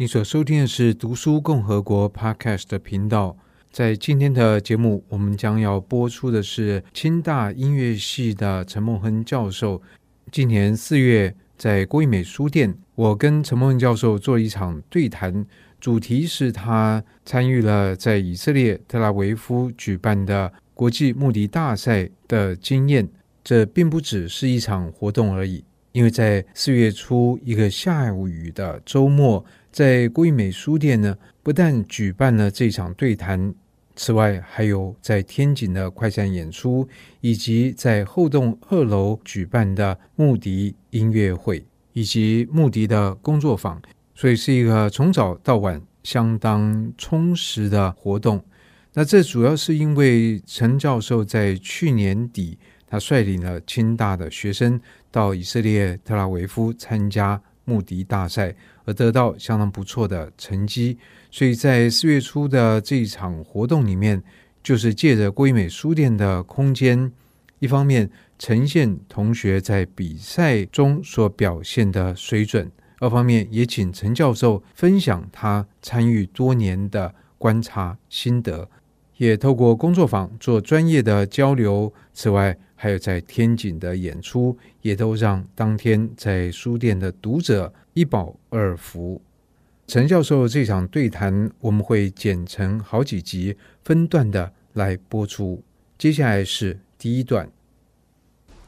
你所收听的是读书共和国 Podcast 的频道。在今天的节目，我们将要播出的是清大音乐系的陈梦亨教授。今年四月，在郭义美书店，我跟陈梦亨教授做了一场对谈，主题是他参与了在以色列特拉维夫举办的国际木笛大赛的经验。这并不只是一场活动而已，因为在四月初一个下雨的周末。在郭义美书店呢，不但举办了这场对谈，此外还有在天井的快闪演出，以及在后栋二楼举办的木笛音乐会，以及木笛的工作坊，所以是一个从早到晚相当充实的活动。那这主要是因为陈教授在去年底，他率领了清大的学生到以色列特拉维夫参加木笛大赛。而得到相当不错的成绩，所以在四月初的这一场活动里面，就是借着郭义美书店的空间，一方面呈现同学在比赛中所表现的水准，二方面也请陈教授分享他参与多年的观察心得，也透过工作坊做专业的交流。此外，还有在天井的演出，也都让当天在书店的读者一饱二福。陈教授这场对谈，我们会剪成好几集，分段的来播出。接下来是第一段，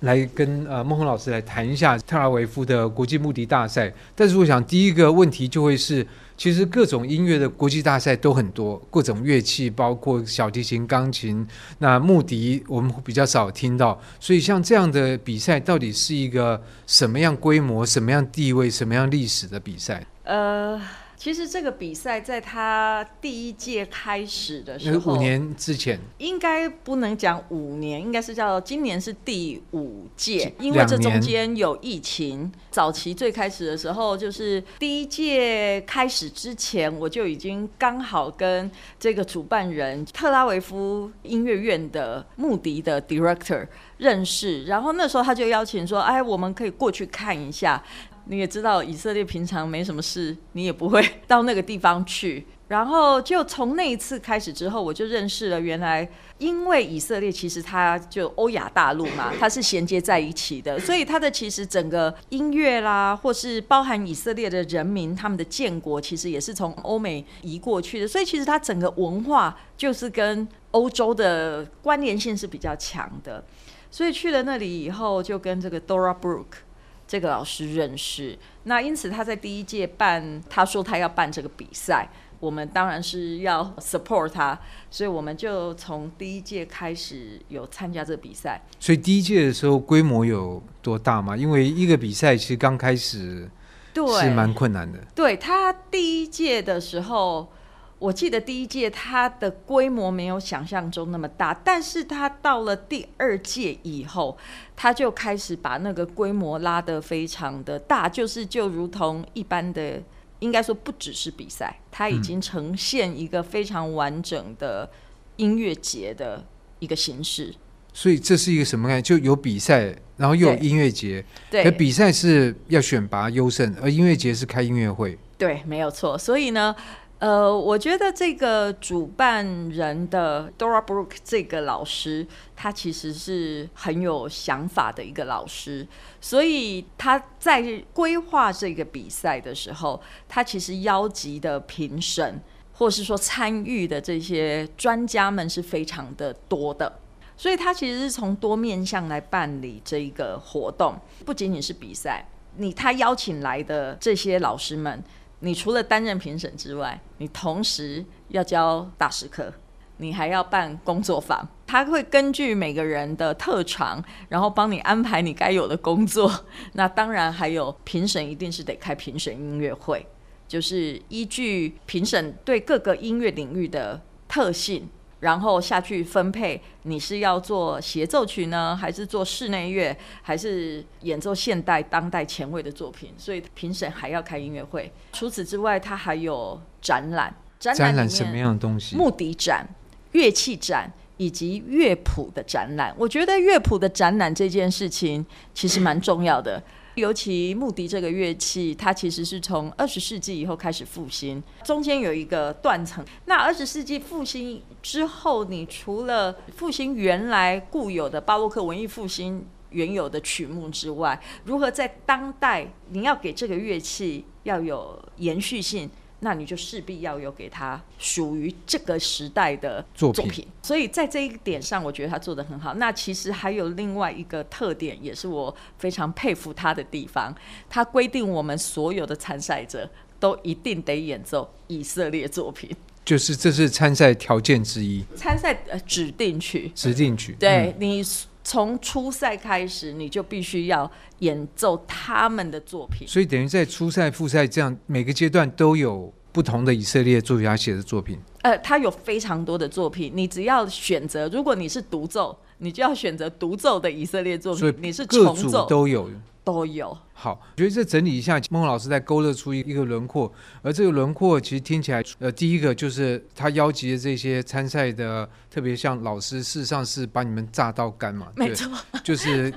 来跟呃梦亨老师来谈一下特拉维夫的国际木笛大赛。但是我想第一个问题就会是。其实各种音乐的国际大赛都很多，各种乐器包括小提琴、钢琴，那木笛我们比较少听到。所以像这样的比赛，到底是一个什么样规模、什么样地位、什么样历史的比赛？呃。其实这个比赛在他第一届开始的时候，五年之前，应该不能讲五年，应该是叫今年是第五届，因为这中间有疫情。早期最开始的时候，就是第一届开始之前，我就已经刚好跟这个主办人特拉维夫音乐院的穆迪的 director 认识，然后那时候他就邀请说：“哎，我们可以过去看一下。”你也知道，以色列平常没什么事，你也不会到那个地方去。然后就从那一次开始之后，我就认识了原来，因为以色列其实它就欧亚大陆嘛，它是衔接在一起的，所以它的其实整个音乐啦，或是包含以色列的人民他们的建国，其实也是从欧美移过去的，所以其实它整个文化就是跟欧洲的关联性是比较强的。所以去了那里以后，就跟这个 Dora Brooke。这个老师认识，那因此他在第一届办，他说他要办这个比赛，我们当然是要 support 他，所以我们就从第一届开始有参加这个比赛。所以第一届的时候规模有多大吗？因为一个比赛其实刚开始对是蛮困难的。对，他第一届的时候。我记得第一届它的规模没有想象中那么大，但是他到了第二届以后，他就开始把那个规模拉得非常的大，就是就如同一般的，应该说不只是比赛，它已经呈现一个非常完整的音乐节的一个形式。嗯。所以这是一个什么概念？就有比赛，然后又有音乐节。对，可比赛是要选拔优胜，而音乐节是开音乐会。对，没有错。所以呢。呃，我觉得这个主办人的 Dora Brook 这个老师，他其实是很有想法的一个老师，所以他在规划这个比赛的时候，他其实邀集的评审或是说参与的这些专家们是非常的多的，所以他其实是从多面向来办理这一个活动，不仅仅是比赛，你他邀请来的这些老师们。你除了担任评审之外，你同时要教大师课，你还要办工作坊。他会根据每个人的特长，然后帮你安排你该有的工作。那当然还有评审，一定是得开评审音乐会，就是依据评审对各个音乐领域的特性。然后下去分配，你是要做协奏曲呢，还是做室内乐，还是演奏现代、当代、前卫的作品？所以评审还要开音乐会。除此之外，它还有展览，展览什么样的东西？木笛展、乐器展以及乐谱的展览。我觉得乐谱的展览这件事情其实蛮重要的。尤其穆笛这个乐器，它其实是从二十世纪以后开始复兴，中间有一个断层。那二十世纪复兴之后，你除了复兴原来固有的巴洛克文艺复兴原有的曲目之外，如何在当代你要给这个乐器要有延续性？那你就势必要有给他属于这个时代的作品，作品，所以在这一点上，我觉得他做的很好。那其实还有另外一个特点，也是我非常佩服他的地方。他规定我们所有的参赛者都一定得演奏以色列作品，就是这是参赛条件之一。参赛呃指定曲，指定曲，对、嗯、你从初赛开始，你就必须要演奏他们的作品。所以等于在初赛、复赛这样每个阶段都有。不同的以色列作曲家写的作品，呃，他有非常多的作品，你只要选择，如果你是独奏，你就要选择独奏的以色列作品。你是重奏都有，都有。好，我觉得这整理一下，孟老师在勾勒出一一个轮廓，而这个轮廓其实听起来，呃，第一个就是他邀集的这些参赛的，特别像老师，事实上是把你们榨到干嘛，没错，就是。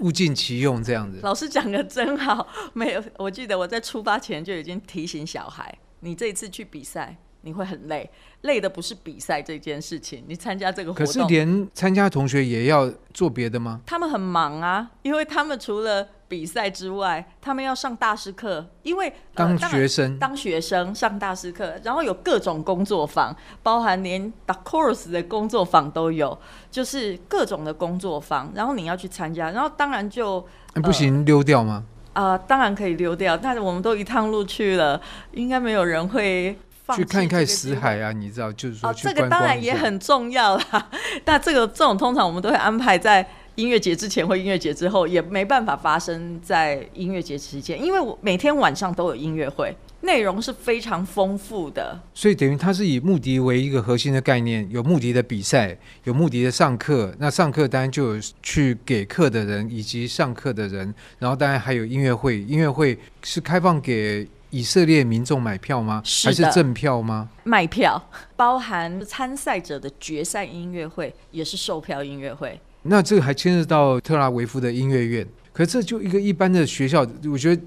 物尽其用这样子，老师讲的真好。没有，我记得我在出发前就已经提醒小孩，你这一次去比赛，你会很累，累的不是比赛这件事情，你参加这个活动。可是连参加同学也要做别的吗？他们很忙啊，因为他们除了比赛之外，他们要上大师课，因为、呃、当学生当学生上大师课，然后有各种工作坊，包含连 dark course 的工作坊都有，就是各种的工作坊，然后你要去参加，然后当然就、呃、不行溜掉吗？啊、呃，当然可以溜掉，但是我们都一趟路去了，应该没有人会。去看一看死海啊，你知道，就是说，哦，这个当然也很重要啦。但这个这种通常我们都会安排在音乐节之前或音乐节之后，也没办法发生在音乐节期间，因为我每天晚上都有音乐会，内容是非常丰富的。所以等于它是以木笛为一个核心的概念，有木笛的比赛，有木笛的上课。那上课当然就有去给课的人以及上课的人，然后当然还有音乐会，音乐会是开放给。以色列民众买票吗？是还是赠票吗？卖票，包含参赛者的决赛音乐会，也是售票音乐会。那这个还牵涉到特拉维夫的音乐院。可是这就一个一般的学校，我觉得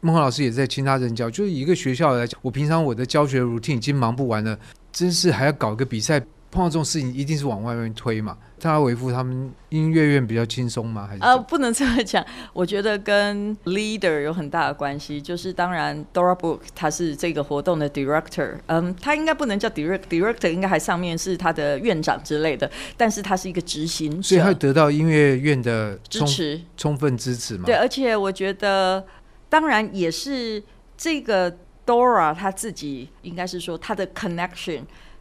孟老师也在亲他任教。就是一个学校来讲，我平常我的教学 routine 已经忙不完了，真是还要搞个比赛。碰到这种事情，一定是往外面推嘛。特拉维夫他们音乐院比较轻松吗？还是呃，不能这么讲。我觉得跟 leader 有很大的关系。就是当然，Dora Book 他是这个活动的 director，嗯，他应该不能叫 direct，director 应该还上面是他的院长之类的。但是他是一个执行者，所以他得到音乐院的支持，充分支持嘛。对，而且我觉得，当然也是这个 Dora 他自己应该是说他的 connection。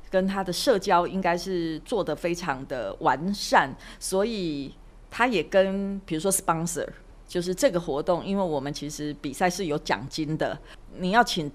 跟他的社交应该是做的非常的完善，所以他也跟比如说 sponsor，就是这个活动，因为我们其实比赛是有奖金的，你要请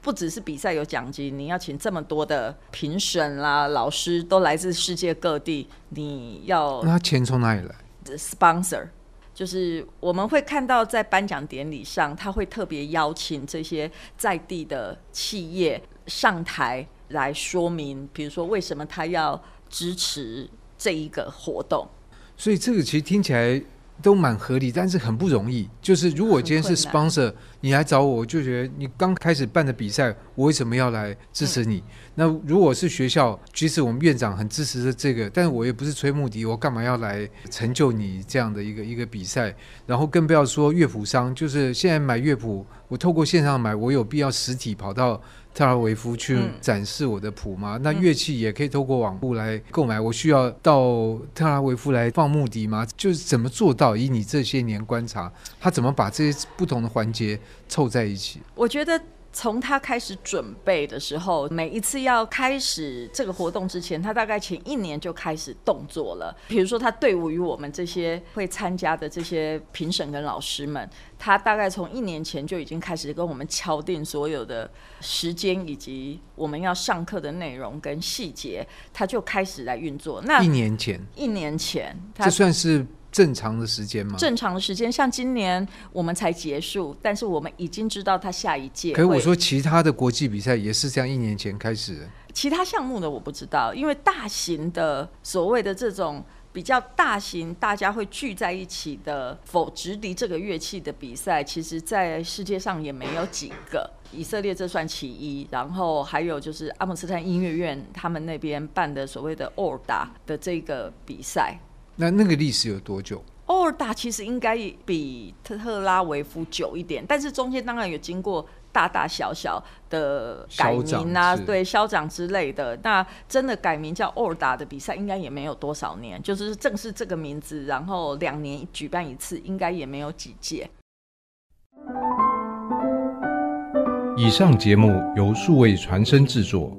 不只是比赛有奖金，你要请这么多的评审啦、老师都来自世界各地，你要那钱从哪里来？sponsor 就是我们会看到在颁奖典礼上，他会特别邀请这些在地的企业上台。来说明，比如说为什么他要支持这一个活动，所以这个其实听起来都蛮合理，但是很不容易。就是如果今天是 sponsor，你来找我，我就觉得你刚开始办的比赛，我为什么要来支持你？嗯、那如果是学校，即使我们院长很支持的这个，但是我也不是吹木笛，我干嘛要来成就你这样的一个一个比赛？然后更不要说乐谱商，就是现在买乐谱，我透过线上买，我有必要实体跑到？特拉维夫去展示我的谱吗？嗯、那乐器也可以透过网络来购买。我需要到特拉维夫来放木笛吗？就是怎么做到？以你这些年观察，他怎么把这些不同的环节凑在一起？我觉得。从他开始准备的时候，每一次要开始这个活动之前，他大概前一年就开始动作了。比如说，他队伍于我们这些会参加的这些评审跟老师们，他大概从一年前就已经开始跟我们敲定所有的时间以及我们要上课的内容跟细节，他就开始来运作。那一年前，一年前，这算是。正常的时间吗？正常的时间，像今年我们才结束，但是我们已经知道他下一届。可是我说其他的国际比赛也是这样，一年前开始。其他项目的我不知道，因为大型的所谓的这种比较大型，大家会聚在一起的否直笛这个乐器的比赛，其实在世界上也没有几个。以色列这算其一，然后还有就是阿姆斯特丹音乐院他们那边办的所谓的欧尔达的这个比赛。那那个历史有多久？欧尔达其实应该比特特拉维夫久一点，但是中间当然有经过大大小小的改名啊，对，消长之类的。那真的改名叫欧尔达的比赛，应该也没有多少年，就是正是这个名字，然后两年举办一次，应该也没有几届。以上节目由数位传声制作。